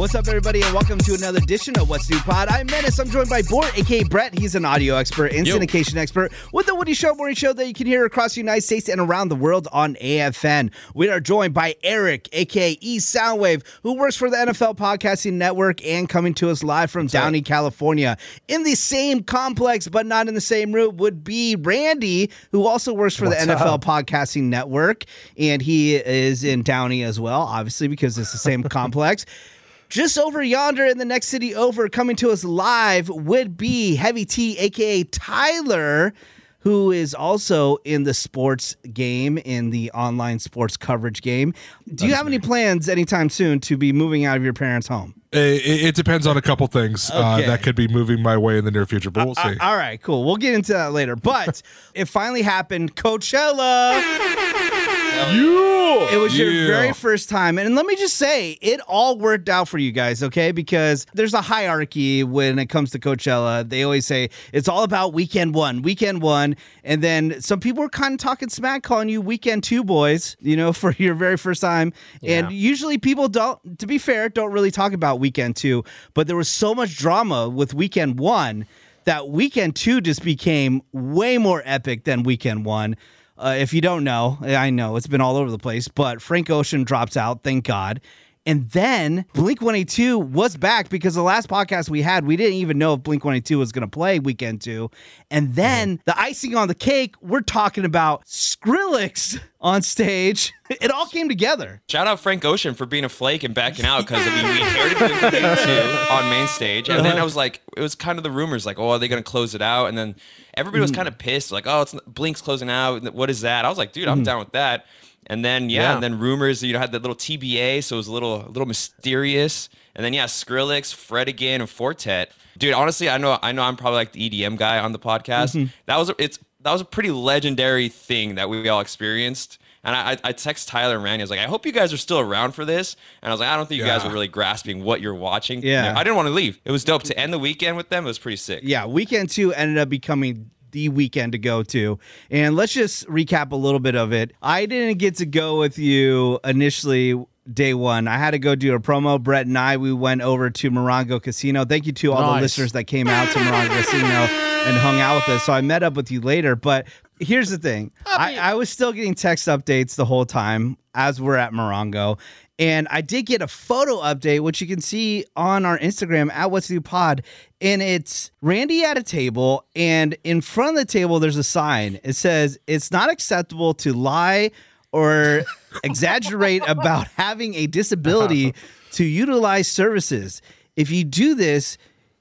What's up, everybody, and welcome to another edition of What's New Pod. I'm Menace. I'm joined by Bort, aka Brett. He's an audio expert and Yo. syndication expert with the Woody Show morning show that you can hear across the United States and around the world on AFN. We are joined by Eric, aka E Soundwave, who works for the NFL Podcasting Network and coming to us live from Downey, California. In the same complex, but not in the same room, would be Randy, who also works for the NFL Podcasting Network, and he is in Downey as well, obviously because it's the same complex. Just over yonder in the next city over, coming to us live would be Heavy T, aka Tyler, who is also in the sports game, in the online sports coverage game. Do you have any plans anytime soon to be moving out of your parents' home? It, it depends on a couple things uh, Okay. that could be moving my way in the near future, but we'll see. Uh, all right, cool. We'll get into that later. But it finally happened. Coachella. It was your very first time. And let me just say, it all worked out for you guys, okay? Because there's a hierarchy when it comes to Coachella. They always say it's all about weekend one, weekend one. And then some people were kind of talking smack, calling you weekend two boys, you know, for your very first time. And usually people don't, to be fair, don't really talk about weekend two. But there was so much drama with weekend one that weekend two just became way more epic than weekend one. Uh, if you don't know, I know it's been all over the place, but Frank Ocean drops out, thank God. And then Blink 182 was back because the last podcast we had, we didn't even know if Blink 182 was going to play weekend two. And then the icing on the cake, we're talking about Skrillex on stage. It all came together. Shout out Frank Ocean for being a flake and backing out because I mean we inherited Blink-182 on main stage, and then I was like, it was kind of the rumors like, oh, are they gonna close it out? And then everybody was hmm. kind of pissed, like, oh, it's Blink's closing out. What is that? I was like, dude, I'm hmm. down with that. And then yeah, Yeah. and then rumors, you know, had that little TBA, so it was a little, a little mysterious. And then yeah, Skrillex, Fred again, and Four Tet. Dude, honestly, I know, I know, I'm probably like the EDM guy on the podcast. Mm-hmm. That was, a, it's, that was a pretty legendary thing that we all experienced. And I, I I text Tyler and Randy. I was like, I hope you guys are still around for this. And I was like, I don't think you guys are really grasping what you're watching. Yeah. I didn't want to leave. It was dope to end the weekend with them. It was pretty sick. Yeah, weekend two ended up becoming the weekend to go to. And let's just recap a little bit of it. I didn't get to go with you initially day one. I had to go do a promo. Brett and I, we went over to Morongo Casino. Thank you to all the listeners that came out to Morongo Casino and hung out with us. So I met up with you later. But here's the thing I, I was still getting text updates the whole time as we're at Morongo. And I did get a photo update, which you can see on our Instagram at What's New Pod. And it's Randy at a table, and in front of the table, there's a sign. It says, It's not acceptable to lie or exaggerate about having a disability to utilize services. If you do this,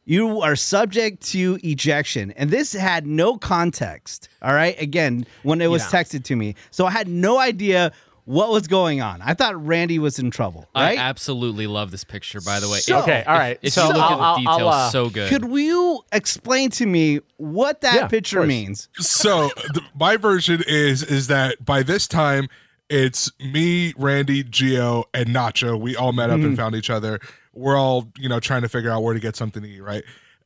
you are subject to ejection. And this had no context. All right. Again, when it was Yeah. texted to me. So I had no idea what was going on. I thought Randy was in trouble. Right. I absolutely love this picture, by the way. So- Okay, all right. If so you look I'll, at the I'll- details, I'll, uh, so good. Could you explain to me what that Yeah, picture means? so the, my version is is that by this time it's me, Randy, Geo, and Nacho. We all met up and found each other. We're all you know trying to figure out where to get something to eat, right?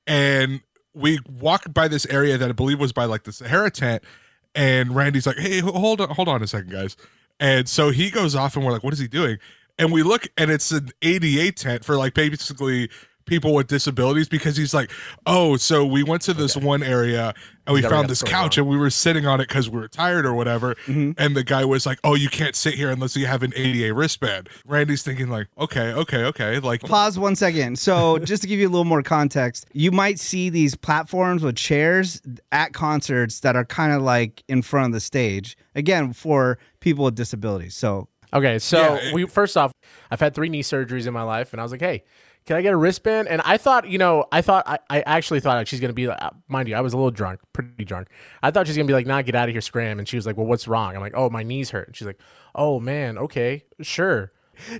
And we walk by this area that I believe was by like the Sahara tent, and Randy's like, "Hey, hold on, hold on a second, guys." And so he goes off, and we're like, "What is he doing?" And we look, and it's an ADA tent for like basically people with disabilities because he's like, "Oh, so we went to this one area and we He's we found this couch and we were sitting on it because we were tired or whatever." Mm-hmm. And the guy was like, "Oh, you can't sit here unless you have an ADA wristband." Randy's thinking like, "Okay, okay, okay." Like, Pause one second. So, just to give you a little more context, you might see these platforms with chairs at concerts that are kind of like in front of the stage. Again, for people with disabilities. So, Okay, so Yeah, it- we first off, I've had three knee surgeries in my life, and I was like, hey, can I get a wristband? And I thought, you know, I thought, I, I actually thought like, she's gonna be like, uh, mind you, I was a little drunk, pretty drunk. I thought she's gonna be like, nah, get out of here, scram. And she was like, well, what's wrong? I'm like, oh, my knees hurt. And she's like, oh man, okay, sure.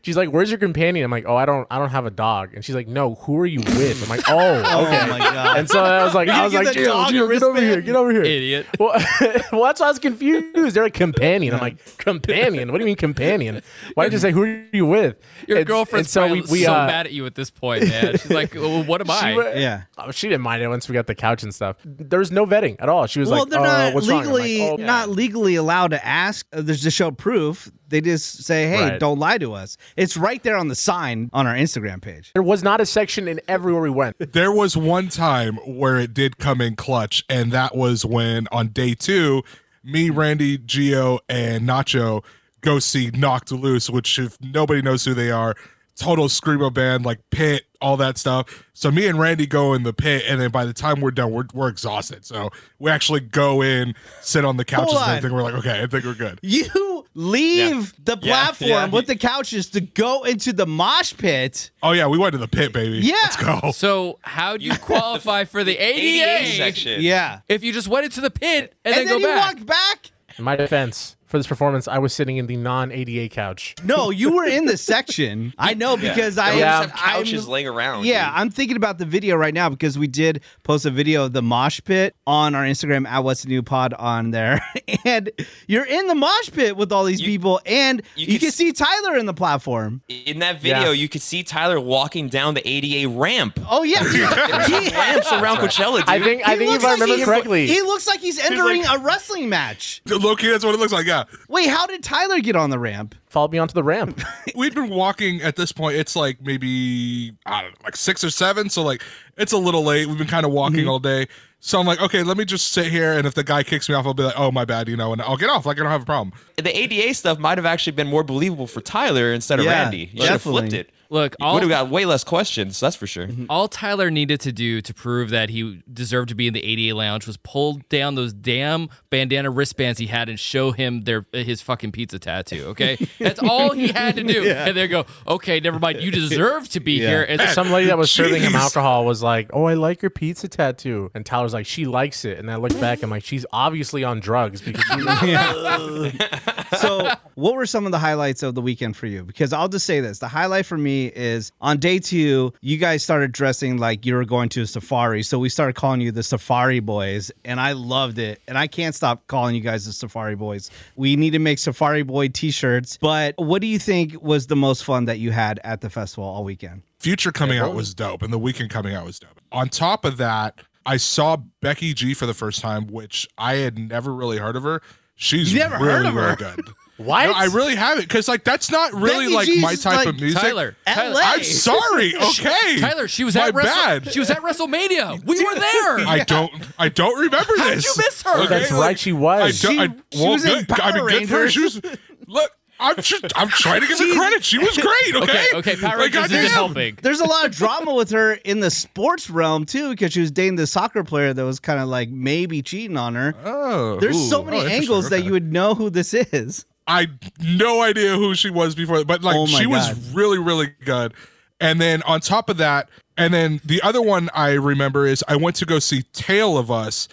She's like, "Where's your companion?" I'm like, "Oh, I don't, I don't have a dog." And she's like, "No, who are you with?" I'm like, "Oh, okay." Oh my god. And so I was like, I was like, the Gio, dog get over here, get over here. Idiot. Well, well, that's why I was confused. They're like companion. I'm like, companion. What do you mean companion? Why did you say who are you with? Your And- girlfriend's and so we, we so uh, mad at you at this point, man. She's like, well, "What am I?" wa- yeah. Oh, she didn't mind it once we got the couch and stuff. There was no vetting at all. She was Well, like, they're "Oh, not what's wrong?" Like, legally "Oh, not legally allowed to ask. Uh, There's to show proof. They just say, "Hey, Right. don't lie to us." It's right there on the sign on our Instagram page. There was not a section in everywhere we went. There was one time where it did come in clutch, and that was when on day two, me, Randy, Geo, and Nacho go see Knocked Loose, which if nobody knows who they are, total screamo band, like pit, all that stuff. So me and Randy go in the pit, and then by the time we're done, we're, we're exhausted. So we actually go in, sit on the couches Hold and on. everything. We're like, okay, I think we're good. You leave the platform yeah. with the couches to go into the mosh pit. Oh yeah, we went to the pit, baby. Yeah. let's go. So how do you qualify for the ADA ADA section. Yeah. if you just went into the pit and, And, then, then go you back? walk back. In my defense, for this performance, I was sitting in the non ADA couch. No, you were in the section. I know because I They Yeah. just have couches I'm- laying around. Yeah, dude. I'm thinking about the video right now because we did post a video of the mosh pit on our Instagram at What's New Pod on there, and you're in the mosh pit with all these You- people, and you, you can could see Tyler in the platform. In that video, Yeah. you could see Tyler walking down the ADA ramp. Oh yeah, he, Ramps around Coachella, dude. I think, I he think looks if I like remember he- correctly, he looks like he's entering a wrestling match. Loki, that's what it looks like. Yeah, Wait, how did Tyler get on the ramp? followed me onto the ramp. we've been walking at this point. It's like maybe I don't know, like six or seven. So like it's a little late. We've been kind of walking Mm-hmm. all day. So I'm like, okay, let me just sit here, and if the guy kicks me off, I'll be like, oh my bad, you know, and I'll get off. Like I don't have a problem. the ADA stuff might have actually been more believable for Tyler instead of Yeah, Randy. You should have flipped it. Look, Would have got way less questions. That's for sure. Mm-hmm. all Tyler needed to do to prove that he deserved to be in the ADA lounge was pull down those damn bandana wristbands he had and show him their his fucking pizza tattoo. Okay, that's all he had to do. And they go, okay, never mind. You deserve to be Yeah. here. And Some lady that was serving him alcohol was like, "Oh, I like your pizza tattoo," and Tyler's like, "She likes it." And I look back, I'm like, "She's obviously on drugs because she so what were some of the highlights of the weekend for you because i'll just say this the highlight for me is on day two you guys started dressing like you were going to a safari so we started calling you the safari boys and i loved it and i can't stop calling you guys the safari boys we need to make safari boy t-shirts but what do you think was the most fun that you had at the festival all weekend Future coming out was dope, and the weekend coming out was dope. On top of that, I saw Becky G for the first time, which I had never really heard of her. She's never really, heard of really her? good. what? No, I really haven't, because like that's not really Becky like G's my type like of music. Tyler, Tyler, I'm sorry. Okay, Tyler, she was my at Wrestle- bad. she was at WrestleMania. We were there. I don't. I don't remember How'd this. you miss her? That's right, she was. I don't. I, She- she well, was in good. I mean, Power good for her. She was. Look, I'm just. I'm trying to give her credit. She was great. Okay. Okay, okay, Power Like, Rangers isn't helping. there's a lot of drama with her in the sports realm too because she was dating the soccer player that was kind of like maybe cheating on her Oh, there's so many Oh, interesting. angles that you would know who this is I no idea who she was before, but like Oh she was really, really good. And then on top of that, and then the other one I remember is I went to go see Tale of Us,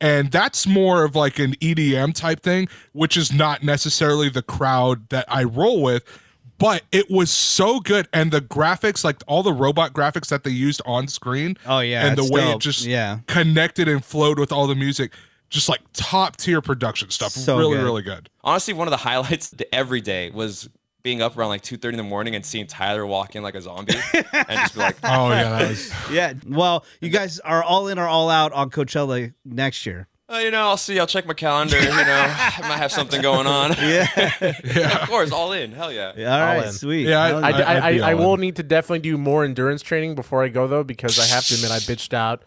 and that's more of like an EDM type thing, which is not necessarily the crowd that I roll with. But it was so good, and the graphics, like all the robot graphics that they used on screen, Oh, yeah, and the way dope. it just Yeah. connected and flowed with all the music, just like top tier production stuff, So really, good. really good. Honestly, one of the highlights to every day was being up around like 2.30 in the morning and seeing Tyler walk in like a zombie and just be like, Oh yeah, that was Yeah. Well, you guys are all in or all out on Coachella next year. oh, you know, I'll see. I'll check my calendar. You know, I might have something going on. Yeah. of course, all in. Hell yeah. All right. in. Sweet. Yeah, I- I. I, I'd I, I will in. need to definitely do more endurance training before I go though because I have to admit I bitched out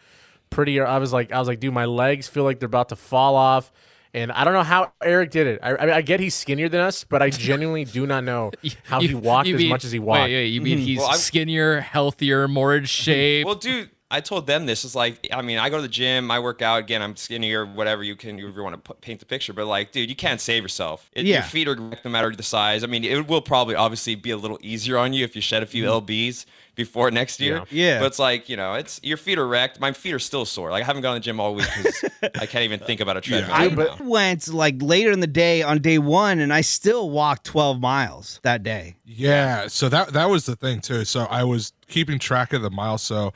pretty. I was like I was like, dude, my legs feel like they're about to fall off, and I don't know how Eric did it. I, I mean, I get he's skinnier than us, but I genuinely do not know how he walked you as much as he walked. Wait, wait, you mean mm-hmm. he's Well, skinnier, healthier, more in shape? Well, dude, I told them this is like, I mean, I go to the gym, I work out. Again, I'm skinny or whatever you can, you ever want to put, paint the picture. But like, dude, you can't save yourself. It, Yeah. Your feet are wrecked no matter the size. I mean, it will probably obviously be a little easier on you if you shed a few lbs before next year. Mm-hmm. Yeah. But it's like, you know, it's your feet are wrecked. My feet are still sore. Like I haven't gone to the gym all week because I can't even think about a treadmill. I right now. went like later in the day on day one, and I still walked 12 miles that day. Yeah, so that that was the thing too. So I was keeping track of the miles. So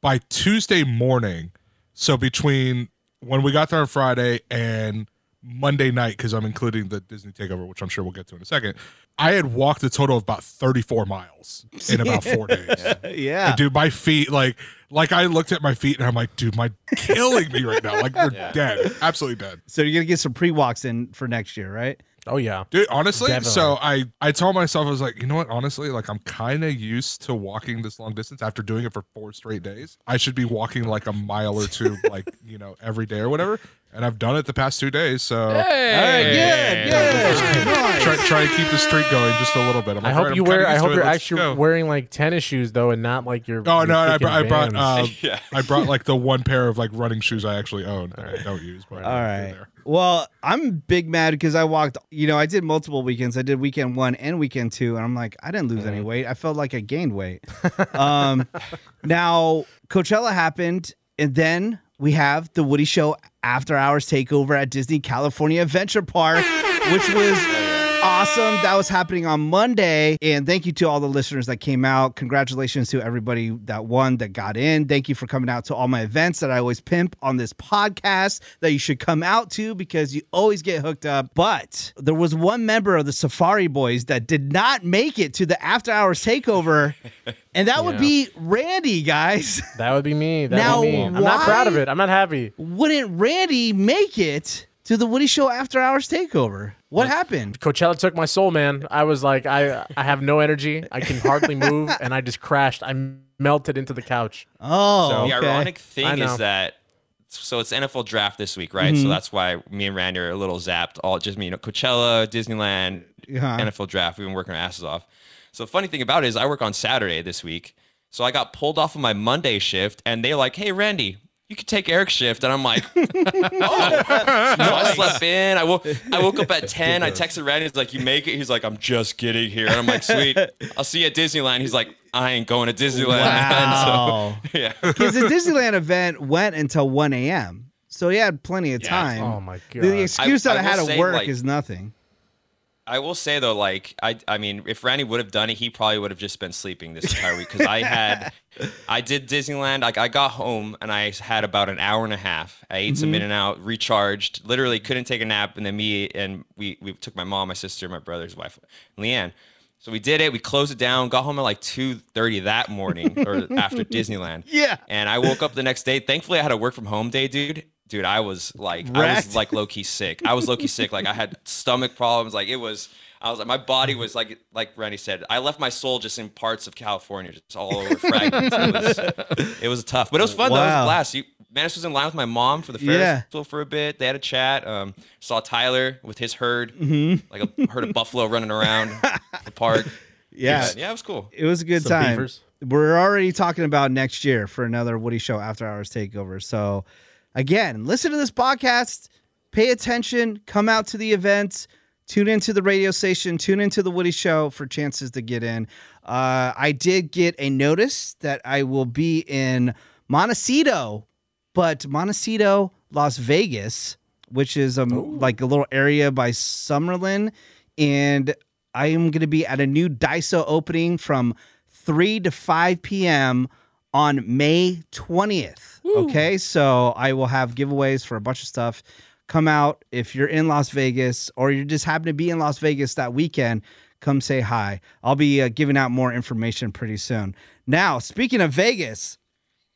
by Tuesday morning, so between when we got there on Friday and Monday night, because I'm including the Disney takeover, which I'm sure we'll get to in a second, I had walked a total of about 34 miles in about four days. Yeah. And dude, my feet like like I looked at my feet and I'm like, dude, my killing me right now. Like they're dead, absolutely dead. So you're gonna get some pre walks in for next year, right? Oh yeah. Dude, honestly, Definitely. so I I told myself I was like, you know what? Honestly, like I'm kind of used to walking this long distance after doing it for four straight days. I should be walking like a mile or two, like you know, every day or whatever. And I've done it the past two days, so Hey. good, good. try try to keep the streak going just a little bit. I'm I hope "All right, you I'm wear. I hope you're let's actually go." wearing like tennis shoes though, and not like your. Oh your no! I freaking brought, I brought, uh, Yeah. I brought like the one pair of like running shoes I actually own that I don't use. But All there. Well, I'm big mad because I walked, you know, I did multiple weekends. I did weekend one and weekend two, and I'm like, I didn't lose any weight. I felt like I gained weight. um, now, Coachella happened, and then we have the Woody Show After Hours Takeover at Disney California Adventure Park, which was awesome. That was happening on Monday. And thank you to all the listeners that came out. Congratulations to everybody that won, that got in. Thank you for coming out to all my events that I always pimp on this podcast that you should come out to because you always get hooked up. But there was one member of the Safari Boys that did not make it to the after hours takeover. And that would be Randy, guys. That would be me. That Now, would be me. I'm not proud of it. I'm not happy. Wouldn't Randy make it to the Woody Show after hours takeover? What happened? Coachella took my soul, man. I was like, I I have no energy. I can hardly move, and I just crashed. I melted into the couch. Oh, So- The okay. ironic thing is that so it's NFL draft this week, right? So mm-hmm. that's why me and Randy are a little zapped. All just me, you know, Coachella, Disneyland, uh-huh. Yeah. NFL draft. We've been working our asses off. So the funny thing about it is I work on Saturday this week. So I got pulled off of my Monday shift and they're like, Hey Randy, you could take Eric's shift. And I'm like, Oh so I slept in. I woke I woke up at 10. I texted Randy, he's like, You make it? He's like, I'm just getting here. And I'm like, Sweet. I'll see you at Disneyland. He's like, I ain't going to Disneyland. Wow. So, yeah. Because the Disneyland event went until 1 a.m. So he had plenty of Yeah. time. Oh my god. The excuse I- that I, I had will to work like- is nothing. I will say though, like I, I mean, if Randy would have done it, he probably would have just been sleeping this entire week because I had, I did Disneyland. Like I got home and I had about an hour and a half. I ate some mm-hmm. In and Out, recharged. Literally couldn't take a nap, and then me and we we took my mom, my sister, my brother's wife, Leanne. So we did it. We closed it down. Got home at like two thirty that morning or after Disneyland. Yeah. And I woke up the next day. Thankfully, I had a work from home day, dude. Dude, I was like, I was like low key sick. I was low key sick. Like I had stomach problems. Like it was. I was like, my body was like, like Randy said, I left my soul just in parts of California, just all over fragments. It was, it was tough, but it was fun. though. It was Wow. a blast. You, Menace was in line with my mom for the Ferris Yeah. for a bit. They had a chat. Um, saw Tyler with his herd, like a herd of buffalo running around the park. Yeah. But, yeah, it was cool. It was a good Some time. beavers. We're already talking about next year for another Woody Show After Hours takeover. So, again, listen to this podcast, pay attention, come out to the events, tune into the radio station, tune into the Woody Show for chances to get in. Uh, I did get a notice that I will be in Montecito, but Montecito, Las Vegas, which is um, like a little area by Summerlin. And I am going to be at a new Daiso opening from 3 to 5 p.m. on May 20th. Okay. So I will have giveaways for a bunch of stuff. Come out if you're in Las Vegas or you just happen to be in Las Vegas that weekend. Come say hi. I'll be uh, giving out more information pretty soon. Now, speaking of Vegas,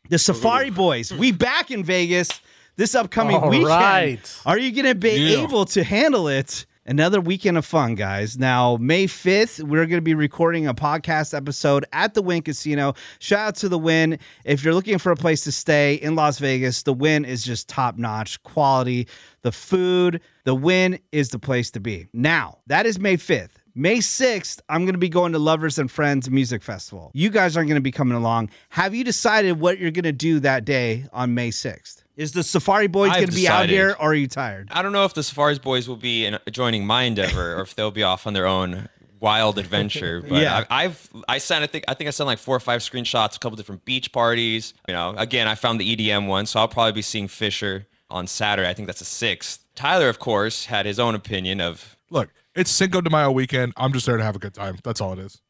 the Safari Boys, we back in Vegas this upcoming All weekend. right. Are you going to be Yeah. able to handle it? Another weekend of fun, guys. Now, May 5th, we're going to be recording a podcast episode at the Wynn Casino. Shout out to the Wynn. If you're looking for a place to stay in Las Vegas, the Wynn is just top notch quality. The food, the Wynn is the place to be. Now, that is May 5th. May 6th, I'm going to be going to Lovers and Friends Music Festival. You guys aren't going to be coming along. Have you decided what you're going to do that day on May 6th? Is the Safari Boys going to be out here or are you tired? I don't know if the Safari boys will be in, joining my endeavor or if they'll be off on their own wild adventure. But Yeah. I, I've I sent I think I think I sent like four or five screenshots, a couple different beach parties. You know, again I found the EDM one, so I'll probably be seeing Fisher on Saturday. I think that's the sixth. Tyler, of course, had his own opinion of Look, it's Cinco de Mayo weekend. I'm just there to have a good time. That's all it is.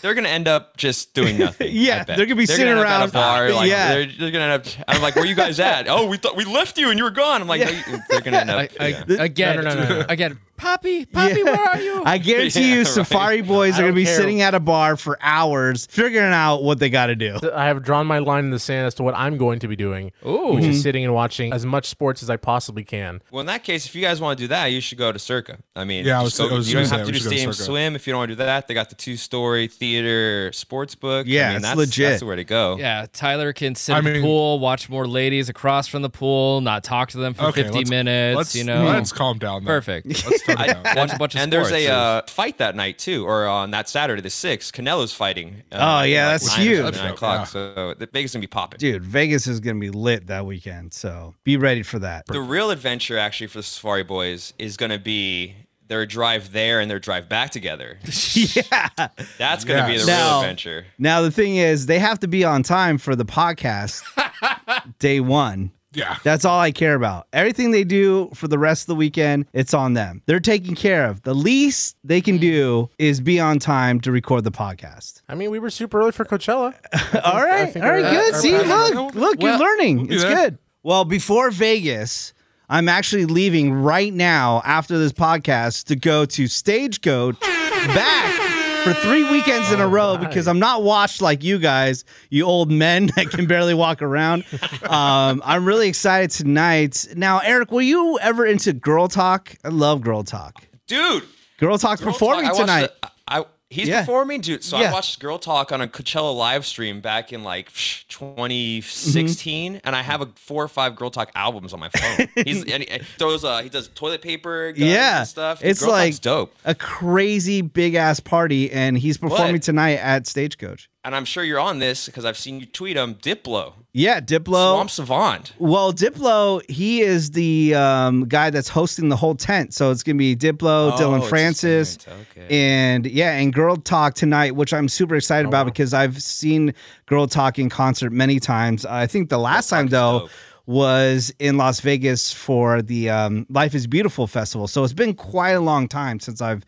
They're gonna end up just doing nothing. Yeah, they're gonna be sitting end up around- at a bar. Uh, like, Yeah. they're, they're gonna end up. I'm like, where you guys at? oh, we thought we left you and you were gone. I'm like, no, you- they're gonna end up. I, I, yeah. again, No, no, no, no, no. again, Poppy, Poppy, where are you? I guarantee Yeah, you, right. Safari Boys I are going to be care. sitting at a bar for hours figuring out what they got to do. I have drawn my line in the sand as to what I'm going to be doing, Ooh. which is sitting and watching as much sports as I possibly can. Well, in that case, if you guys want to do that, you should go to Circa. I mean, Yeah, I just was- go- I was you don't have to do should to Stadium Swim if you don't want to do that. They got the two-story theater sports book. Yeah, I mean, it's that's, legit. That's the way to go. Yeah, Tyler can sit I at the pool, watch more ladies across from the pool, not talk to them for Okay, 50 let's- minutes. Let's, you know, let's calm down. Then. perfect. Let's tone it down. Watch a bunch of and there's sports. a uh, fight that night too, or on that Saturday, the sixth. Canelo's fighting. uh, Oh, yeah, at that's nine huge. something, Nine Yeah. o'clock. So the Vegas is gonna be popping. Dude, Vegas is going to be lit that weekend. So be ready for that. The real adventure, actually, for the Safari Boys is gonna be their drive there and their drive back together. yeah. That's gonna be the Now- real adventure. Now, the thing is, they have to be on time for the podcast day one. Yeah. That's all I care about. Everything they do for the rest of the weekend, it's on them. They're taken care of. The least they can mm. do is be on time to record the podcast. I mean, we were super early for Coachella. all right. think All right. our- Good. our See, past- look, look, Well- you're learning. be It's there. good. Well, before Vegas, I'm actually leaving right now after this podcast to go to Stagecoach back for three weekends in a row because I'm not washed like you guys, you old men that can barely walk around. Um, I'm really excited tonight. Now, Eric, were you ever into Girl Talk? I love Girl Talk. Dude, Girl Talk's Girl performing Talk, I watched tonight. the- I, I- he's Yeah. performing, dude. So Yeah. I watched Girl Talk on a Coachella live stream back in like psh, 2016, and I have a four or five Girl Talk albums on my phone. he's and he throws uh he does toilet paper, yeah, stuff. Dude, it's Girl like Talk's dope. a crazy big ass party, and he's performing What? tonight at Stagecoach. And I'm sure you're on this because I've seen you tweet him. Diplo, Yeah, Diplo. Swamp Savant. Well, Diplo, he is the um, guy that's hosting the whole tent. So it's gonna be Diplo, Oh, Dillon Francis. Okay. and yeah, and Girl Talk tonight, which I'm super Oh, excited about because I've seen Girl Talk in concert many times. I think the last time Talk though dope. was in Las Vegas for the um, Life is Beautiful festival. So it's been quite a long time since I've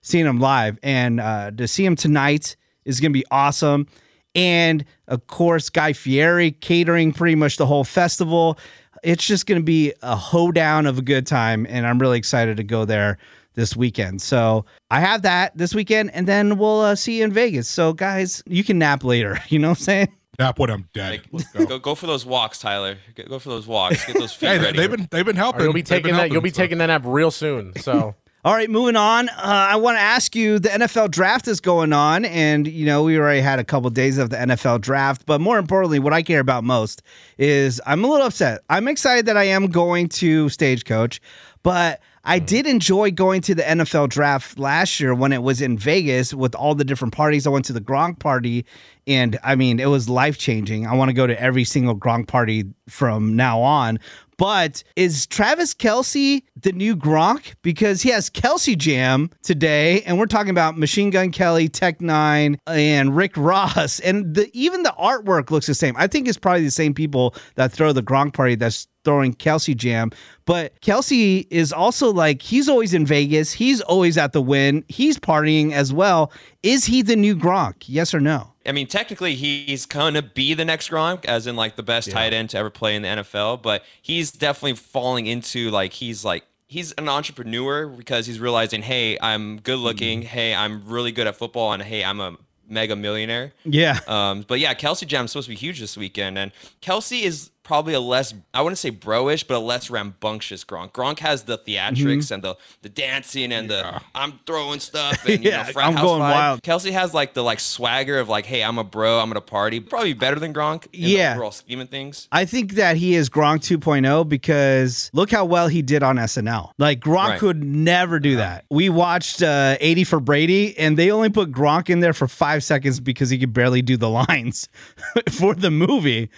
seen him live, and uh, to see him tonight is gonna be awesome. And of course, Guy Fieri catering pretty much the whole festival. It's just going to be a hoedown of a good time, and I'm really excited to go there this weekend. So I have that this weekend, and then we'll uh, see you in Vegas. So guys, you can nap later. You know what I'm saying? Nap when I'm dead. Let's go. Go, go for those walks, Tyler. Go go for those walks. Get those feet Hey, ready. they've been they've been helping. You'll be They've taking that. You'll be so- taking that nap real soon. So All right, moving on. Uh, I want to ask you: the NFL draft is going on, and you know we already had a couple days of the NFL draft. But more importantly, what I care about most is I'm a little upset. I'm excited that I am going to Stagecoach, but I hmm. did enjoy going to the NFL draft last year when it was in Vegas with all the different parties. I went to the Gronk party, and I mean, it was life changing. I want to go to every single Gronk party from now on. But is Travis Kelce the new Gronk? Because he has Kelce Jam today, and we're talking about Machine Gun Kelly, Tech N9ne, and Rick Ross. And the even the artwork looks the same. I think it's probably the same people that throw the Gronk party that's throwing Kelce Jam. But Kelce is also like he's always in Vegas. He's always at the Wynn. He's partying as well. Is he the new Gronk? Yes or no? I mean, technically, he's gonna be the next Gronk, as in like the best tight end to ever play in the NFL. But he's definitely falling into like he's like he's an entrepreneur because he's realizing, hey, I'm good looking. Hey, I'm really good at football, and hey, I'm a mega millionaire. Yeah. Um, but yeah, Kelce Jam's supposed to be huge this weekend, and Kelce is probably a less I wouldn't say bro-ish, but a less rambunctious Gronk. Gronk has the theatrics and the the dancing and the I'm throwing stuff and you Yeah, know, frat I'm house going vibe. wild. Kelce has like the like swagger of like, hey, I'm a bro, I'm gonna party. Probably better than Gronk in Yeah. the overall scheme of things. I think that he is Gronk 2.0 because look how well he did on SNL. Like Gronk Right. could never do that. We watched uh, 80 for Brady, and they only put Gronk in there for five seconds because he could barely do the lines for the movie.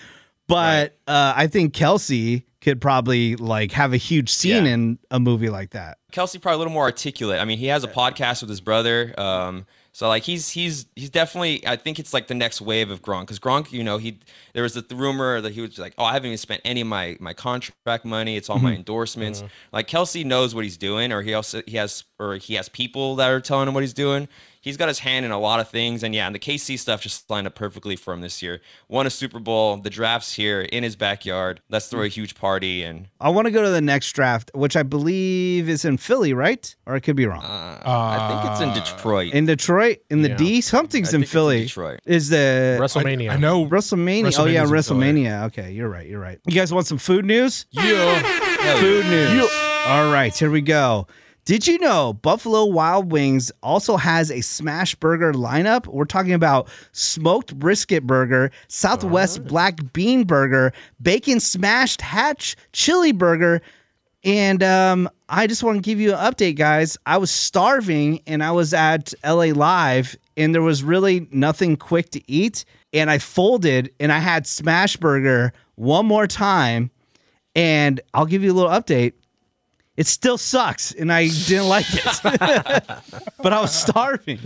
But uh, I think Kelce could probably like have a huge scene Yeah. in a movie like that. Kelce probably a little more articulate. I mean, he has a podcast with his brother. Um, so like he's he's he's definitely. I think it's like the next wave of Gronk because Gronk, you know, he there was the, rumor that he was like, oh, I haven't even spent any of my my contract money. It's all my endorsements. Like Kelce knows what he's doing, or he also he has or he has people that are telling him what he's doing. He's got his hand in a lot of things, and yeah, and the KC stuff just lined up perfectly for him this year. Won a Super Bowl. The draft's here in his backyard. Let's throw a hmm. huge party and I want to go to the next draft, which I believe is in Philly, right? Or I could be wrong. Uh, I think it's in uh, Detroit. in Detroit, in the Yeah. D, something's I in think it's in Philly. Detroit. Is the WrestleMania. I, I know. WrestleMania. Oh yeah, WrestleMania's in Philly. WrestleMania. Okay, you're right. You're right. You guys want some food news? Yeah. Food news. All right, here we go. Did you know Buffalo Wild Wings also has a smash burger lineup? We're talking about smoked brisket burger, Southwest black bean burger, bacon smashed hatch chili burger, and um, I just want to give you an update, guys. I was starving and I was at LA Live, and there was really nothing quick to eat. And I folded and I had Smash Burger one more time. And I'll give you a little update. It still sucks, and I didn't like it. but I was starving.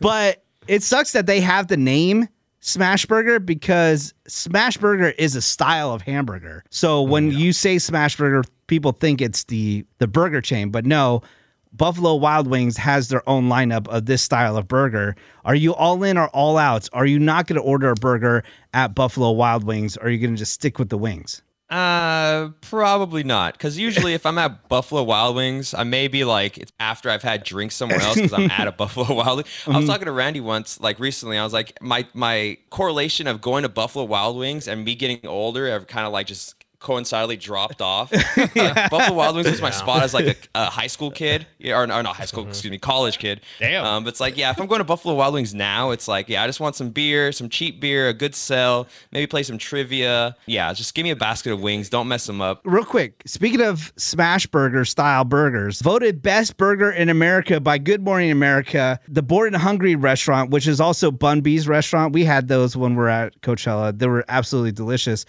But it sucks that they have the name Smash Burger because Smash Burger is a style of hamburger. So oh, when you say Smash Burger, people think it's the the burger chain, but no. Buffalo Wild Wings has their own lineup of this style of burger. Are you all in or all out? Are you not going to order a burger at Buffalo Wild Wings? Or are you going to just stick with the wings? Uh, probably not. Because usually, if I'm at Buffalo Wild Wings, I may be like it's after I've had drinks somewhere else because I'm at a Buffalo Wild Wings. I was talking to Randy once, like recently. I was like, my my correlation of going to Buffalo Wild Wings and me getting older have kind of like just coincidentally dropped off. Like, Buffalo Wild Wings was my spot as like a, a high school kid, yeah, or, or not high school, excuse me, college kid. Damn. Um, but it's like, yeah, if I'm going to Buffalo Wild Wings now, it's like, yeah, I just want some beer, some cheap beer, a good sell, maybe play some trivia. Yeah, just give me a basket of wings. Don't mess them up. real quick, speaking of smash burger style burgers, voted best burger in America by Good Morning America, the Bored and Hungry restaurant, which is also Bun B's restaurant. We had those when we are at Coachella. They were absolutely delicious.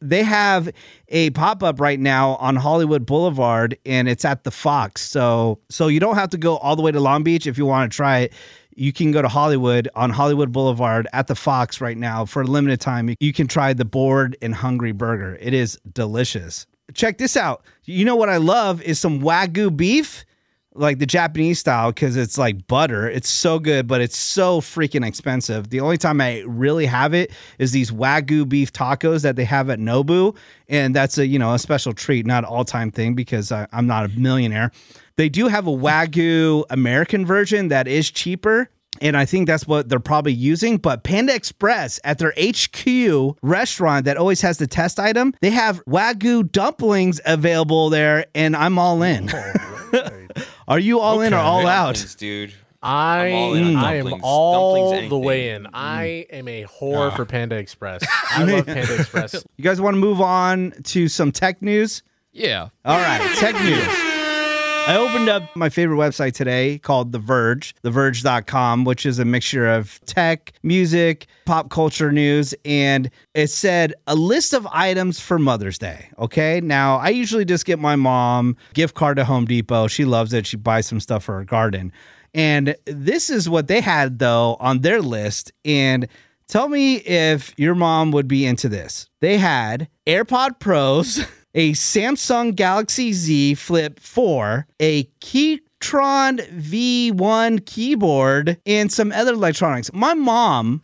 They have a pop up right now on Hollywood Boulevard, and it's at the Fox. So, so you don't have to go all the way to Long Beach if you want to try it. You can go to Hollywood on Hollywood Boulevard at the Fox right now for a limited time. You can try the Bored and Hungry burger. It is delicious. Check this out. You know what I love is some Wagyu beef, like the Japanese style, because it's like butter. It's so good, but it's so freaking expensive. The only time I really have it is these Wagyu beef tacos that they have at Nobu. And that's a, you know, a special treat, not all time thing because I, I'm not a millionaire. They do have a Wagyu American version that is cheaper. And I think that's what they're probably using. But Panda Express at their HQ restaurant that always has the test item, they have Wagyu dumplings available there. And I'm all in. Oh, Are you all in or all out? Dumplings, dude. I, all I am all the way anything. in. I mm. am a whore ah. for Panda Express. I love Panda Express. You guys want to move on to some tech news? Yeah. All right, tech news. I opened up my favorite website today called The Verge, theverge.com, which is a mixture of tech, music, pop culture news, and it said a list of items for Mother's Day. Okay. Now, I usually just get my mom gift card to Home Depot. She loves it. She buys some stuff for her garden. And this is what they had, though, on their list. And Tell me if your mom would be into this. They had AirPod Pros, a Samsung Galaxy Z Flip 4, a Keychron V1 keyboard, and some other electronics. My mom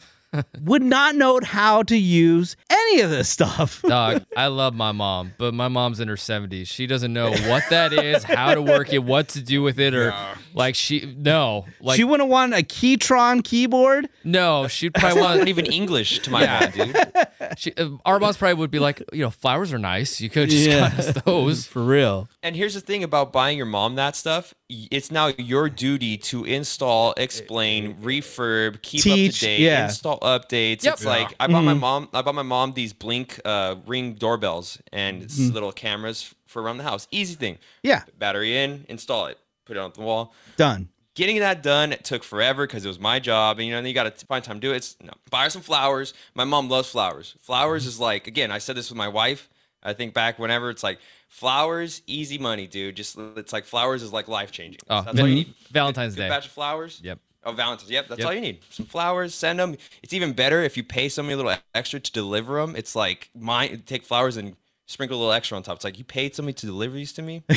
would not know how to use any of this stuff. Dog, I love my mom, but my mom's in her 70s. She doesn't know what that is, how to work it, what to do with it, or Like she no, like she wouldn't want a Keychron keyboard. no, she'd That's probably not want. even English to my mind, dude. She, uh, our mom's probably would be like, you know, flowers are nice. You could just got us those. for real. And here's the thing about buying your mom that stuff. It's now your duty to install, explain, refurb, keep up Teach, to date, yeah. install updates. Yep. It's like I bought my Mm-hmm. mom I bought my mom these blink uh, ring doorbells and Mm-hmm. little cameras for around the house. Easy thing. Yeah, Battery in, install it, put it on the wall. done. Getting that done it took forever because it was my job, and you know, and you got to find time to do it. It's, no, buy her some flowers. My mom loves flowers. Flowers Mm-hmm. is like again, I said this with my wife. I think back whenever it's like flowers, easy money, dude. Just it's like flowers is like life changing. Oh, that's all you need. Valentine's Good Day. batch of flowers. Yep. Oh, Valentine's. Yep, that's Yep. all you need. Some flowers. Send them. It's even better if you pay somebody a little extra to deliver them. It's like mine. Take flowers and sprinkle a little extra on top. It's like you paid somebody to deliver these to me.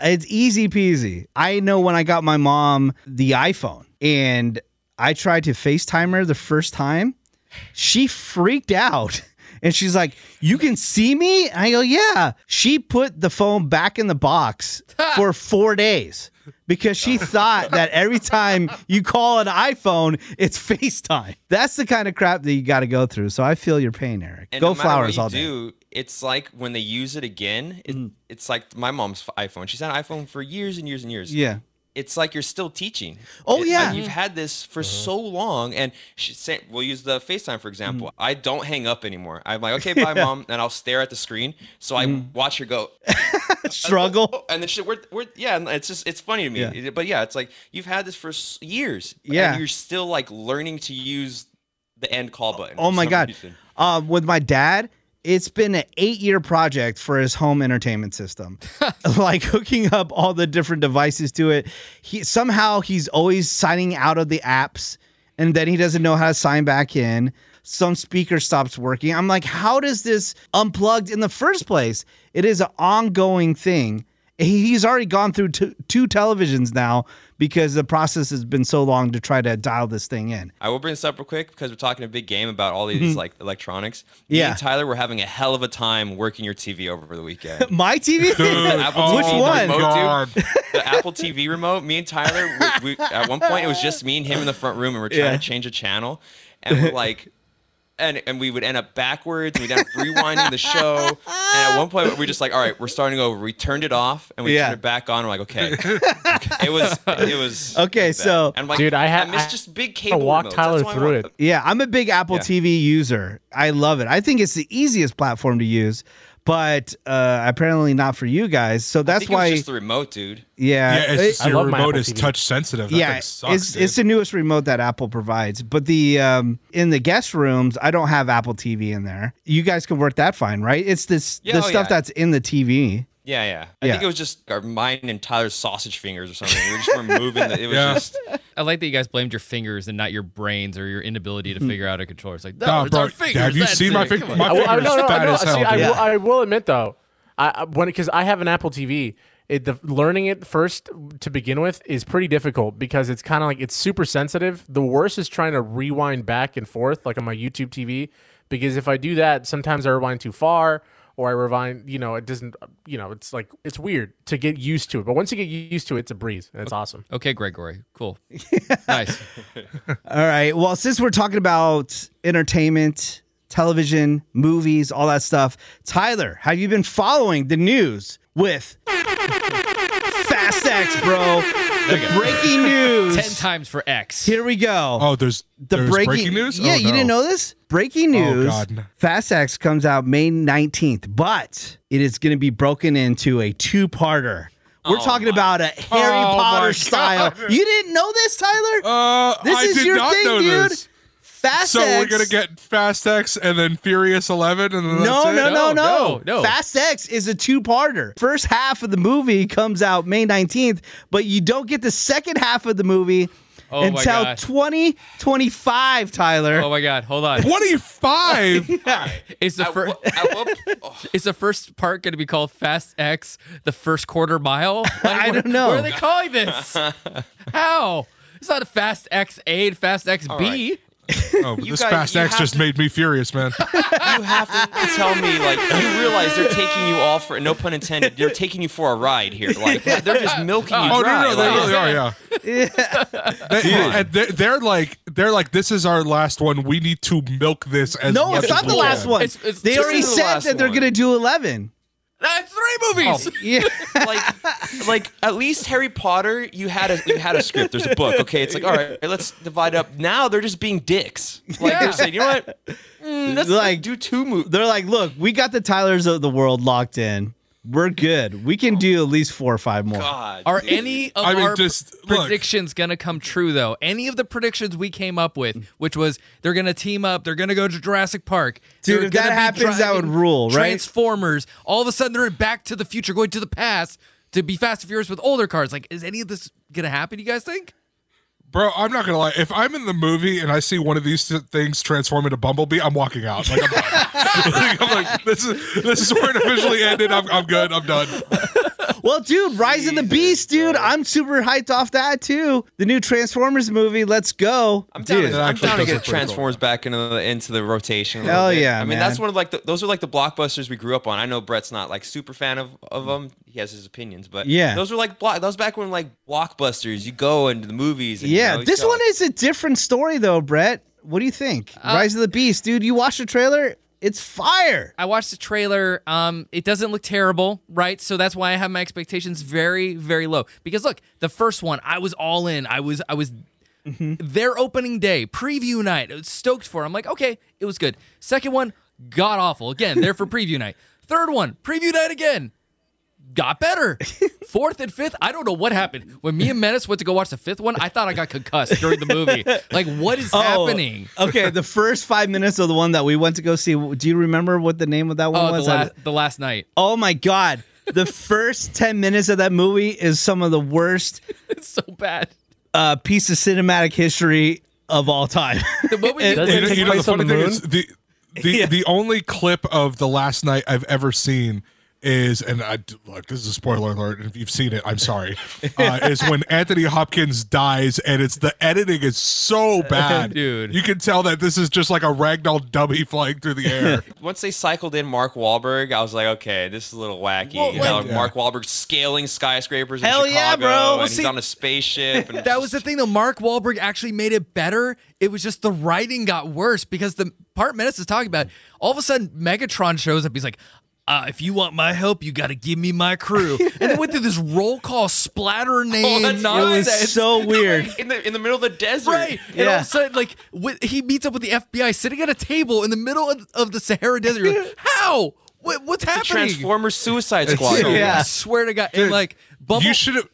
It's easy peasy. I know when I got my mom the iPhone and I tried to FaceTime her the first time, she freaked out. And she's like, You can see me? And I go, Yeah. She put the phone back in the box for four days because she thought that every time you call an iPhone, it's FaceTime. That's the kind of crap that you got to go through. So I feel your pain, Eric. And go no matter flowers what all you day. do, it's like when they use it again, it, mm. it's like my mom's iPhone. She's had an iPhone for years and years and years. Yeah. It's like you're still teaching. Oh, It- yeah. like you've had this for uh-huh. so long, and she say, we'll use the FaceTime for example. Mm. I don't hang up anymore. I'm like, okay, bye, mom, and I'll stare at the screen. So I mm. watch her go, Struggle. and then we're, we're, yeah, and it's just, it's funny to me. Yeah. But yeah, it's like you've had this for years. Yeah. and you're still like learning to use the end call button. Oh my god. Um, with my dad, it's been an eight-year project for his home entertainment system, like hooking up all the different devices to it. He somehow he's always signing out of the apps, and then he doesn't know how to sign back in. Some speaker stops working. I'm like, how does this unplugged in the first place? It is an ongoing thing. He's already gone through two, two televisions now because the process has been so long to try to dial this thing in. I will bring this up real quick because we're talking a big game about all these like electronics. Me Mm-hmm. Yeah. and Tyler were having a hell of a time working your TV over the weekend. My TV? Apple oh Which TV one? remote, God. The Apple TV remote. Me and Tyler, we, we, at one point it was just me and him in the front room, and we're trying Yeah. to change a channel, and we're like. And, and we would end up backwards. We'd end up rewinding the show. And at one point, we were just like, "All right, we're starting over." We turned it off and we Yeah. turned it back on. We're like, "Okay." it was it was Okay, bad. so- and like, Dude, I I had- miss I- just big I cable. walked. Tyler That's why I through it. Yeah, I'm a big Apple Yeah. TV user. I love it. I think it's the easiest platform to use, but uh, apparently not for you guys. So I that's think it was why, just the remote, dude. yeah, Yeah, it's it- just I your love remote is TV. touch sensitive. That yeah, thing sucks, it's dude. it's the newest remote that Apple provides. But the um, in the guest rooms, I don't have Apple TV in there. You guys can work that fine, right? It's this Yeah, the oh, stuff yeah. that's in the TV. Yeah, yeah. I Yeah. think it was just our mine and Tyler's sausage fingers or something. We just were moving. The, it was Yeah. just I like that you guys blamed your fingers and not your brains or your inability to mm-hmm. figure out a controller. It's like, no, Nah, it's bro, our fingers. have you seen my it. fing- Come my I, will- I, fingers no, no, fat no. as hell, See, I, dude. will, I will admit though, I, I when because I have an Apple TV, it, the learning it first to begin with is pretty difficult because it's kind of like it's super sensitive. The worst is trying to rewind back and forth, like on my YouTube TV, because if I do that, sometimes I rewind too far. Or I rewind, you know, it doesn't, you know, it's like it's weird to get used to it. But once you get used to it, it's a breeze, and it's awesome. Okay, Gregory. Cool. nice. All right. Well, since we're talking about entertainment, television, movies, all that stuff, Tyler, have you been following the news with Fast X, bro? The breaking news. Ten times for X. Here we go. Oh, there's the there's breaking, breaking, news. Yeah, Oh, you no. didn't know this? Breaking Oh, news. God. Fast X comes out May 19th, but it is going to be broken into a two-parter. We're Oh talking my- about a Harry Oh my Potter God. style. You didn't know this, Tyler? Uh, this I is did your not thing, dude. this. Fast So X. we're gonna get Fast X and then Furious Eleven, and then No, that's no, it? no, No, no, no, no. Fast X is a two-parter. First half of the movie comes out May 19th, but you don't get the second half of the movie Oh my until God. 2025, Tyler. Oh my God. Hold on. Twenty-five. Is the At first? what- oh, Is the first part going to be called Fast X, the first quarter mile? Like, I don't know. What are they calling this? How? It's not a Fast X A and Fast X B. all right. Oh, You this guys- Fast you X just to- made me furious, man. you have to tell me like you realize they're taking you all for no pun intended. They're taking you for a ride here. Like they're just milking you Oh dry. no, no, they like, really are. Yeah, They- and they're, they're like, they're like, this is our last one. We need to milk this as No, much it's not we the last one. It's- it's- they already is the said last that they're one. gonna do eleven. That's three movies. Yeah. like like at least Harry Potter, you had a you had a script. There's a book. Okay, it's like all right, let's divide up. Now they're just being dicks. Like Yeah. they're saying, you know what? Mm, let's Like- like do two movies. They're like, look, we got the Tylers of the world locked in. We're good. We can do at least four or five more. God, Are any of I mean, our just look. predictions gonna come true though? Any of the predictions we came up with, which was they're gonna team up, they're gonna go to Jurassic Park. Dude, if that happens, that would rule, right? Transformers. All of a sudden, they're in Back to the Future, going to the past to be Fast and Furious with older cars. Like, is any of this gonna happen? You guys think? Bro, I'm not gonna lie. If I'm in the movie and I see one of these th- things transform into Bumblebee, I'm walking out. Like I'm like, I'm like, this is this is where it officially ended. I'm, I'm good. I'm done. Well, dude, Rise of the Beast, dude. I'm super hyped off that too. The new Transformers movie. Let's go. I'm down, dude. to, I'm actually down to get look pretty Transformers back into the into the rotation. a Hell bit. yeah, I mean, man. that's one of like the, those are like the blockbusters we grew up on. I know Brett's not like super fan of of them. He has his opinions, but Yeah. those were like block. That was back when like blockbusters. You go into the movies. And, you Yeah, know, this one like- is a different story though, Brett. What do you think? Uh, Rise of the Beast, dude. You watched the trailer? It's fire. I watched the trailer. Um, it doesn't look terrible, right? So that's why I have my expectations very, very low. Because look, the first one, I was all in. I was, I was their opening day preview night. I was stoked for. it. I'm like, okay, it was good. Second one, god awful. Again, there for preview night. Third one, preview night again. Got better. Fourth and fifth, I don't know what happened. When me and Menace went to go watch the fifth one, I thought I got concussed during the movie. Like, what is happening? Oh, okay, the first five minutes of the one that we went to go see. Do you remember what the name of that one Oh, the, was? the Last Knight. oh my god. The first 10 minutes of that movie is some of the worst It's so bad. uh, piece of cinematic history of all time. What was Does you, it take you know, the place on funny the thing moon? is the the, Yeah. the only clip of the Last Knight I've ever seen is and I look this is a spoiler alert if you've seen it I'm sorry uh, is when Anthony Hopkins dies and it's the editing is so bad Dude. you can tell that this is just like a ragdoll dummy flying through the air once they cycled in Mark Wahlberg, I was like, okay, this is a little wacky. Well, you know, like- Mark Wahlberg scaling skyscapers Hell in yeah, Chicago, bro. and he's See- on a spaceship. And that was the thing though. Mark Wahlberg actually made it better. It was just the writing got worse because the part Menace is talking about, all of a sudden Megatron shows up. He's like, uh, if you want my help, you got to give me my crew. and they went through this roll call splatter name that's it nonsense. was so weird. in the in the middle of the desert. Right, and all Yeah. of a sudden, like with, he meets up with the FBI sitting at a table in the middle of, of the Sahara Desert. You're like, How? What, what's The happening? Transformers Suicide Squad. so- Yeah. I swear to God, and like Bumble, you should have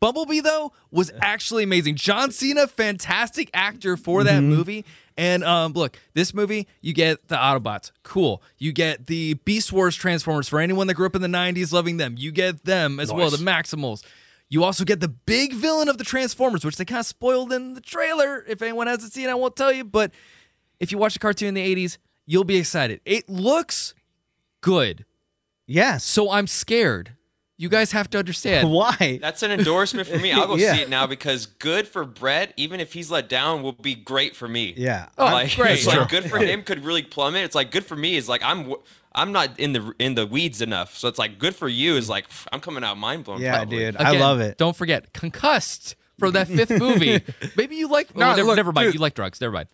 Bumblebee though was actually amazing. John Cena, fantastic actor for that Mm-hmm. movie. And um, look, this movie you get the Autobots, cool. You get the Beast Wars Transformers for anyone that grew up in the '90s, loving them. You get them as well, the Maximals. You also get the big villain of the Transformers, which they kind of spoiled in the trailer. If anyone hasn't seen, I won't tell you. But if you watch the cartoon in the '80s, you'll be excited. It looks good, Yes. so I'm scared. You guys have to understand. Why? That's an endorsement for me. I'll go Yeah. see it now because good for Brett, even if he's let down, will be great for me. Yeah. Oh, like, great. It's like good for him could really plummet. It's like good for me is like I'm w- I'm not in the in the weeds enough. So it's like good for you is like I'm coming out mind blown. Yeah, probably. dude. I love it. Don't forget, concussed from that fifth movie. Maybe you like. No, oh, never, look, never mind. dude. You like drugs. Never mind.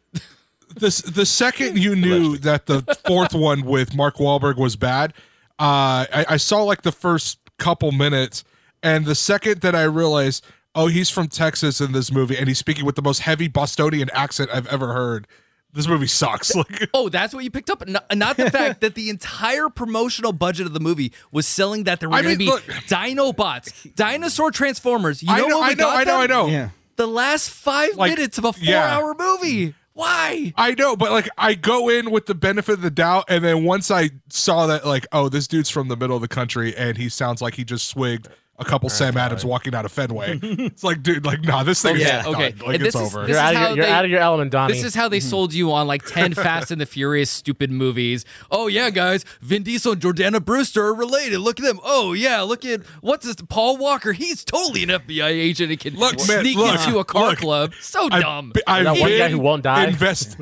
this the second you knew that the fourth one with Mark Wahlberg was bad, uh, I, I saw like the first couple minutes, and the second that I realized, oh, he's from Texas in this movie, and he's speaking with the most heavy Bostonian accent I've ever heard. This movie sucks. Like, Oh, that's what you picked up. Not, not the fact that the entire promotional budget of the movie was selling that there were I going to be look- Dinobots, dinosaur transformers. You know I know, what we I know, got I know, I know. Yeah. The last five Like, minutes of a four-hour movie. Why? I know, but like I go in with the benefit of the doubt, and then once I saw that, like, oh, this dude's from the middle of the country, and he sounds like he just swigged a couple Sam Adams walking out of Fenway. it's like, dude, like, nah, this thing Yeah, is okay. done. Like, And it's this is- over. this You're, out of, how your, you're they- out of your element, Donnie. This is how they mm-hmm. sold you on like 10 Fast and the Furious stupid movies. Oh, yeah, guys. Vin Diesel and Jordana Brewster are related. Look at them. Oh, yeah. Look at what's this? Paul Walker. He's totally an FBI agent and can Look, man, sneak look, into a car look. club. So I've dumb. be- I've That one guy been who won't die? Invest.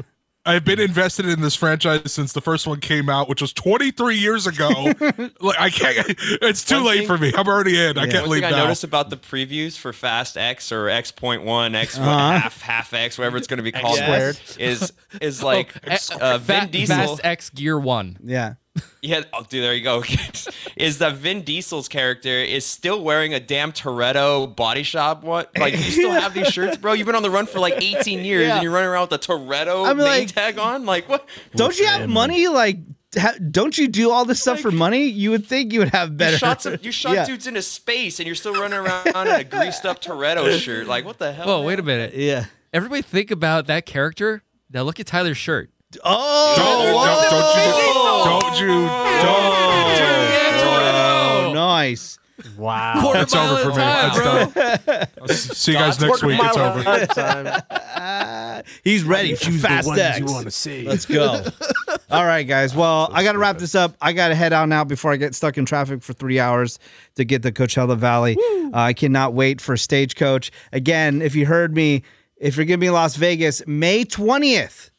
I've been invested in this franchise since the first one came out, which was 23 years ago. like I can't. It's too One late thing- for me. I'm already in. I can't One leave thing I noticed about the previews for Fast X or X point one, X what, Uh-huh. half half X, whatever it's going to be called, squared. is is like Oh, uh, Vin Fa- Diesel. Fast X Gear 1. Yeah. Yeah, oh, dude, there you go. is that Vin Diesel's character is still wearing a damn Toretto body shop? What? Like you still have these shirts, bro? You've been on the run for like 18 years, Yeah. and you're running around with a Toretto I mean, name like- tag on? Like what? Don't you have money? Like, ha- don't you do all this stuff for money? You would think you would have better. You shot some, you shot Yeah. dudes into space, and you're still running around in a greased up Toretto shirt. Like what the hell? Whoa, man? wait a minute. Yeah. Everybody think about that character. Now look at Tyler's shirt. Oh, Don't, whoa. don't, don't you? Don't you? Don't. Oh, nice. wow. Quarter It's over for me. time, It's done. I'll see you guys next week. It's over. at a time. He's ready for Fast X. see. Let's go. All right, guys. Well, I got to wrap this up. I got to head out now before I get stuck in traffic for three hours to get to Coachella Valley. Uh, I cannot wait for Stagecoach. Again, if you heard me, if you're going to be in Las Vegas, May 20th,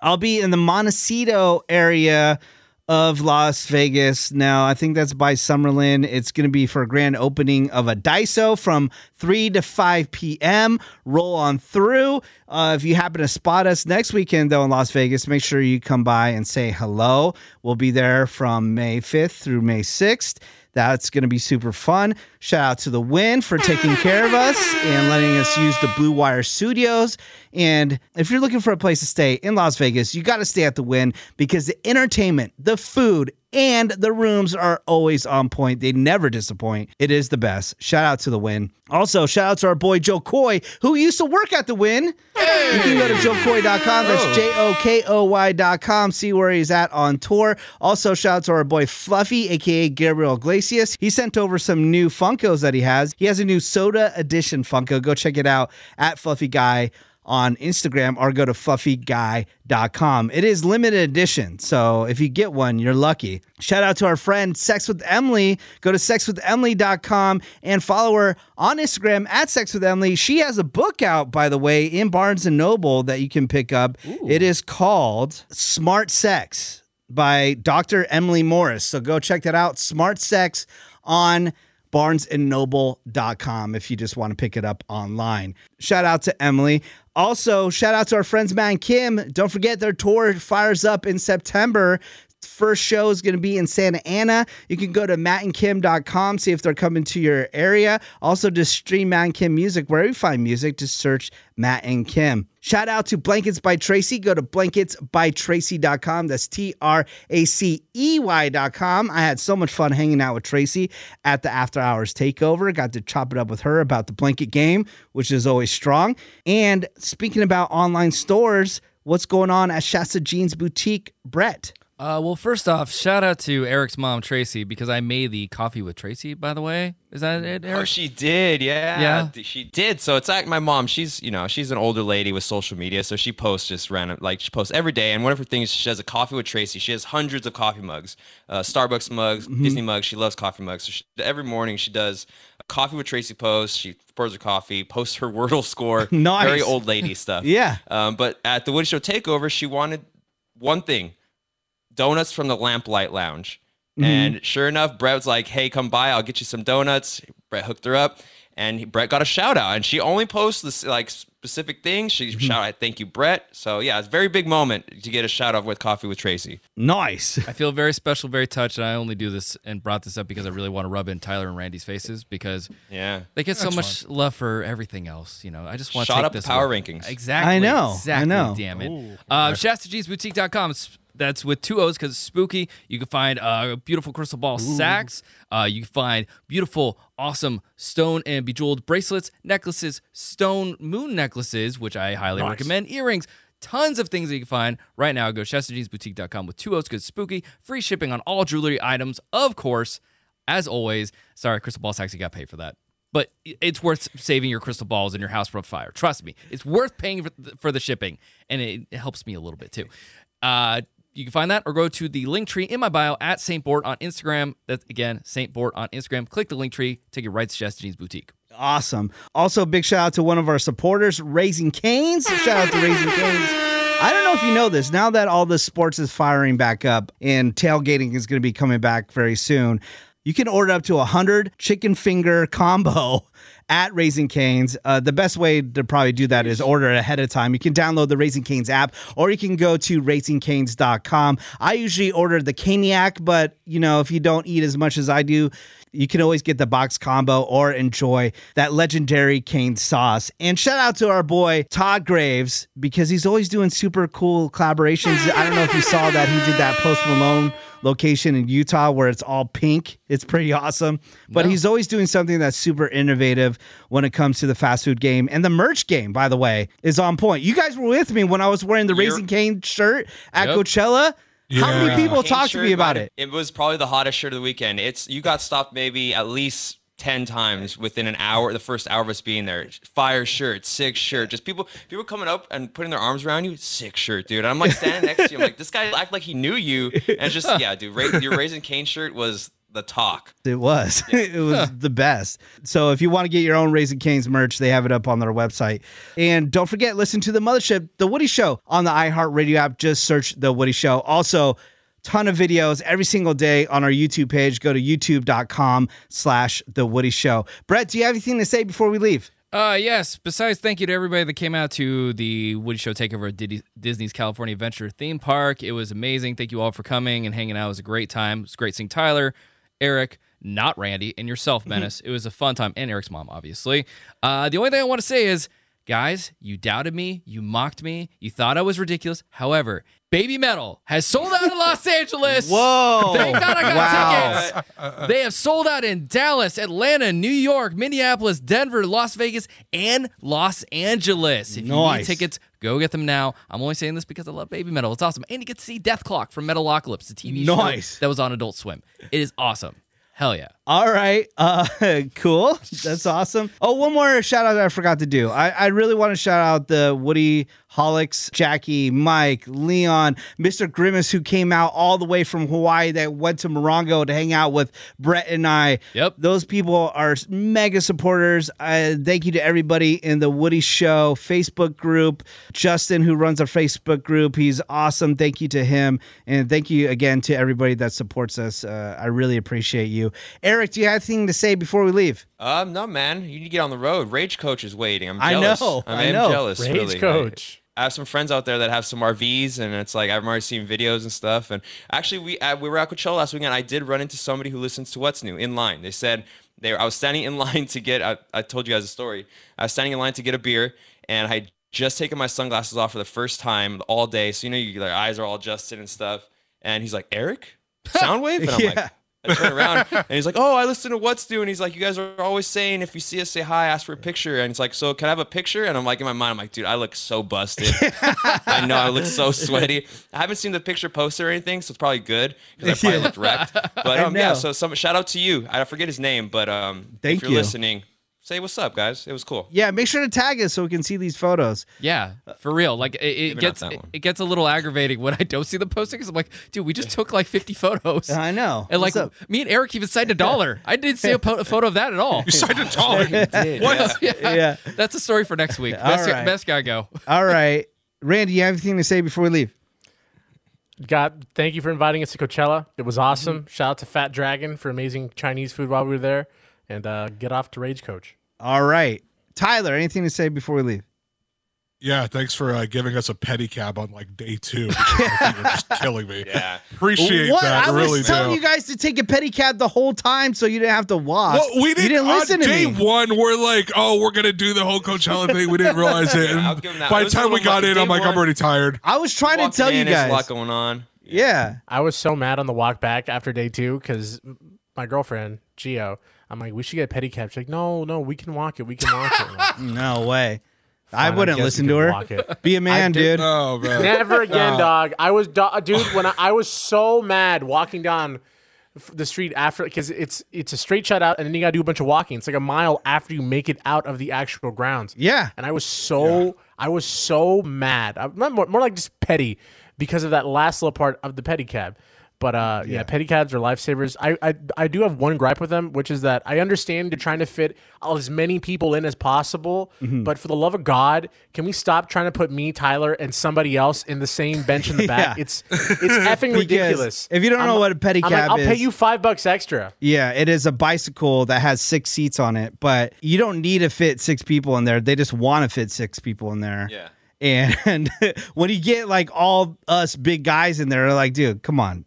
I'll be in the Montecito area of Las Vegas. Now, I think that's by Summerlin. It's going to be for a grand opening of a Daiso from 3 to 5 p.m. Roll on through. Uh, if you happen to spot us next weekend, though, in Las Vegas, make sure you come by and say hello. We'll be there from May 5th through May 6th. That's going to be super fun. Shout out to the Wynn for taking care of us and letting us use the Blue Wire Studios. And if you're looking for a place to stay in Las Vegas, you got to stay at the Wynn because the entertainment, the food, and the rooms are always on point. They never disappoint. It is the best. Shout out to the Wynn. Also, shout out to our boy Jo Koy, who used to work at the Wynn. Hey. You can go to jokoy.com. That's J O K O Y.com. See where he's at on tour. Also, shout out to our boy Fluffy, aka Gabriel Iglesias. He sent over some new Funkos that he has. He has a new Soda Edition Funko. Go check it out at Fluffy Guy on Instagram or go to fluffyguy.com. It is limited edition, so if you get one, you're lucky. Shout out to our friend Sex with Emily. Go to sexwithemily.com and follow her on Instagram at Sex with Emily. She has a book out, by the way, in Barnes and Noble that you can pick up. It is called Smart Sex by Dr. Emily Morse. So go check that out. Smart Sex on barnesandnoble.com if you just want to pick it up online. Shout out to Emily. Also, shout out to our friends Matt and Kim. Don't forget their tour fires up in September. First show is going to be in Santa Ana. You can go to mattandkim.com, see if they're coming to your area. Also, just stream Matt and Kim music wherever you find music. Just search Matt and Kim. Shout out to Blankets by Tracey. Go to blanketsbytracey.com. That's T R A C E Y.com. I had so much fun hanging out with Tracy at the After Hours Takeover. Got to chop it up with her about the blanket game, which is always strong. And speaking about online stores, what's going on at Shasta Jeans Boutique, Brett? Uh, well, first off, shout out to Eric's mom, Tracy, because I made the coffee with Tracy, by the way. Is that it, Oh, Eric? she did, yeah. Yeah. She did. So it's like my mom, she's, you know, she's an older lady with social media. So she posts just random, like she posts every day. And one of her things, she has a coffee with Tracy. She has hundreds of coffee mugs, uh, Starbucks mugs, Mm-hmm. Disney mugs. She loves coffee mugs. So she, every morning she does a coffee with Tracy post. She pours her coffee, posts her Wordle score. Nice. Very old lady stuff. Yeah. Um, but at the Woody Show Takeover, she wanted one thing donuts from the Lamplight Lounge. And sure enough, Brett was like, hey, come by. I'll get you some donuts. Brett hooked her up. And he- Brett got a shout out. And she only posts this like specific things. She shout out, thank you, Brett. So yeah, it's a very big moment to get a shout out with Coffee with Tracy. Nice. I feel very special, very touched, and I only do this and brought this up because I really want to rub in Tyler and Randy's faces because Yeah. they get so much love for everything else. You know, I just want to Shot take up the this power away. rankings. Exactly. I know, I Exactly. know. Damn it. Uh, ShastaJeansBoutique.com. That's with two O's because it's spooky. You can find uh, beautiful crystal ball sacks. Uh, you can find beautiful, awesome stone and bejeweled bracelets, necklaces, stone moon necklaces, which I highly recommend, earrings. Tons of things that you can find right now. Go to ShastaJeansBoutique.com with two O's because it's spooky. Free shipping on all jewelry items, of course. As always, sorry, Crystal Balls actually got paid for that. But it's worth saving your crystal balls in your house from fire. Trust me, it's worth paying for the, for the shipping, and it, it helps me a little bit too. Uh, you can find that or go to the link tree in my bio at Saint Board on Instagram. That's again Saint Board on Instagram. Click the link tree, take you right to Destiny's Boutique. Awesome. Also, big shout out to one of our supporters, Raising Canes. Shout out to Raising Canes. I don't know if you know this. Now that all the sports is firing back up and tailgating is going to be coming back very soon, you can order up to a hundred chicken finger combo at Raising Canes. Uh, the best way to probably do that is order ahead of time. You can download the Raising Canes app, or you can go to raisingcanes.com. I usually order the caniac, but you know if you don't eat as much as I do, you can always get the box combo or enjoy that legendary cane sauce. And shout out to our boy Todd Graves because he's always doing super cool collaborations. I don't know if you saw that he did that Post Malone location in Utah where it's all pink. It's pretty awesome. But No. he's always doing something that's super innovative when it comes to the fast food game. And the merch game, by the way, is on point. You guys were with me when I was wearing the You're- Raising Cane shirt at Yep. Coachella. How many people Cane talked to me about it? It was probably the hottest shirt of the weekend. It's you got stopped maybe at least ten times within an hour. The first hour of us being there. Fire shirt, sick shirt. Just people, people coming up and putting their arms around you. Sick shirt, dude. And I'm like standing next to you. I'm like, this guy act like he knew you. And just yeah, dude. Ra- your raising cane shirt was the talk. It was. it was the best. So if you want to get your own Raising Canes merch, they have it up on their website. And don't forget, listen to the Mothership, The Woody Show on the iHeartRadio app. Just search The Woody Show. Also, ton of videos every single day on our YouTube page. Go to youtube.com slash The Woody Show. Brett, do you have anything to say before we leave? Uh, yes. Besides, thank you to everybody that came out to the Woody Show takeover at Disney's California Adventure theme park. It was amazing. Thank you all for coming and hanging out. It was a great time. It was great seeing Tyler, Eric, not Randy, and yourself, Menace. it was a fun time, and Eric's mom, obviously. Uh, the only thing I want to say is, guys, you doubted me, you mocked me, you thought I was ridiculous. However, Baby Metal has sold out in Los Angeles. Whoa. Thank God I got Wow. tickets. Uh, uh, uh, they have sold out in Dallas, Atlanta, New York, Minneapolis, Denver, Las Vegas, and Los Angeles. If you need tickets, go get them now. I'm only saying this because I love baby metal. It's awesome. And you get to see Dethklok from Metalocalypse, the TV Nice. show that was on Adult Swim. It is awesome. Hell yeah. All right. Uh cool. That's awesome. Oh, one more shout out that I forgot to do. I, I really want to shout out the Woody Holics, Jackie, Mike, Leon, Mr. Grimace, who came out all the way from Hawaii that went to Morongo to hang out with Brett and I. Yep. Those people are mega supporters. Uh, thank you to everybody in the Woody Show Facebook group. Justin, who runs our Facebook group, he's awesome. Thank you to him. And thank you again to everybody that supports us. Uh, I really appreciate you. Eric, do you have anything to say before we leave? Um, no, man. You need to get on the road. Rage Coach is waiting. I'm jealous. I jealous. know, I, I am jealous. Rage really. Coach. I have some friends out there that have some RVs, and it's like I've already seen videos and stuff. And actually, we uh, we were at Coachella last weekend. I did run into somebody who listens to What's New in line. They said they were, I was standing in line to get. I, I told you guys a story. I was standing in line to get a beer, and I had just taken my sunglasses off for the first time all day. So you know, your like, eyes are all adjusted and stuff. And he's like, Eric, Soundwave, and I'm Yeah. like. I turn around and he's like, "Oh, I listen to What's New," and he's like, "You guys are always saying if you see us, say hi, ask for a picture." And it's like, "So can I have a picture?" And I'm like, in my mind, I'm like, "Dude, I look so busted. I know I look so sweaty. I haven't seen the picture posted or anything, so it's probably good because I probably Yeah. looked wrecked. But um, yeah, so some shout out to you. I forget his name, but um, Thank if you're you. listening, say what's up, guys. It was cool. Yeah, make sure to tag us so we can see these photos. Yeah, for real. Like it, it gets it, it gets a little aggravating when I don't see the posting because I'm like, dude, we just took like 50 photos. I know. And like What's up? me and Eric even signed a dollar. I didn't see a, po- a photo of that at all. You signed a dollar. what? yeah. That's a story for next week. All Best, right. best guy go. All right. Randy, you have anything to say before we leave? God, thank you for inviting us to Coachella. It was awesome. Shout out to Fat Dragon for amazing Chinese food while we were there. And uh, get off to Rage Coach. All right. Tyler, anything to say before we leave? Yeah, thanks for uh, giving us a pedicab on like day two. because my feet were just killing me. Yeah. Appreciate what? that. I was telling do. you guys to take a pedicab the whole time so you didn't have to walk. well, we didn't, didn't listen on to day me. one. We're like, oh, we're gonna do the whole Coachella thing. We didn't realize it. Yeah, And give by the time we got much. in, I'm Day like, I'm already tired. I was trying to Walking tell you guys. there's a lot going on. Yeah. I was so mad on the walk back after day two because my girlfriend, Gio, I'm like, we should get a pedicab. She's like, no, no, we can walk it. We can walk it. Like, No way. I "Fine, wouldn't guess listen we to can her. walk it." Be a man, did- dude. Oh man. Never again, Uh, dog. I was, do- dude, when I, I was so mad walking down f- the street after because it's it's a straight shot out, and then you got to do a bunch of walking. It's like a mile after you make it out of the actual grounds. Yeah. and I was so I was so mad. I'm not more, more like just petty because of that last little part of the pedicab. But uh, yeah. pedicabs are lifesavers. I, I I do have one gripe with them, which is that I understand you're trying to fit as many people in as possible. Mm-hmm. But for the love of God, can we stop trying to put me, Tyler, and somebody else in the same bench in the back? Yeah. It's it's effing ridiculous. if you don't know what a I'm like, pedicab I'll pay you five bucks extra. Yeah, it is a bicycle that has six seats on it, but you don't need to fit six people in there. They just want to fit six people in there. Yeah. And when you get like all us big guys in there, they're like, dude, come on,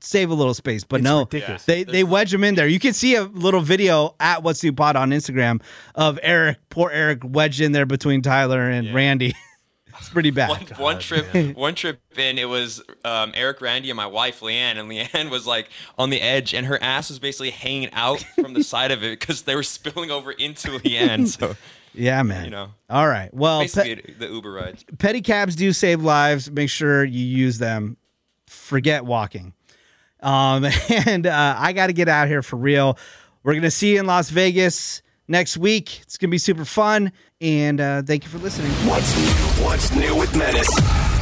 save a little space. But no, ridiculous. they they wedge them in there. You can see a little video at What's New Pod on Instagram of Eric, poor Eric, wedged in there between Tyler and Randy. it's pretty bad. One, one trip, one trip in, it was um, Eric, Randy, and my wife Leanne, and Leanne was like on the edge, and her ass was basically hanging out from the side of it because they were spilling over into Leanne. So Yeah, man. You know. All right. Well, pe- the Uber rides. pedicabs do save lives. Make sure you use them. Forget walking. Um, and uh, I got to get out here for real. We're gonna see you in Las Vegas next week. It's gonna be super fun. And uh, thank you for listening. What's new? What's new with Menace?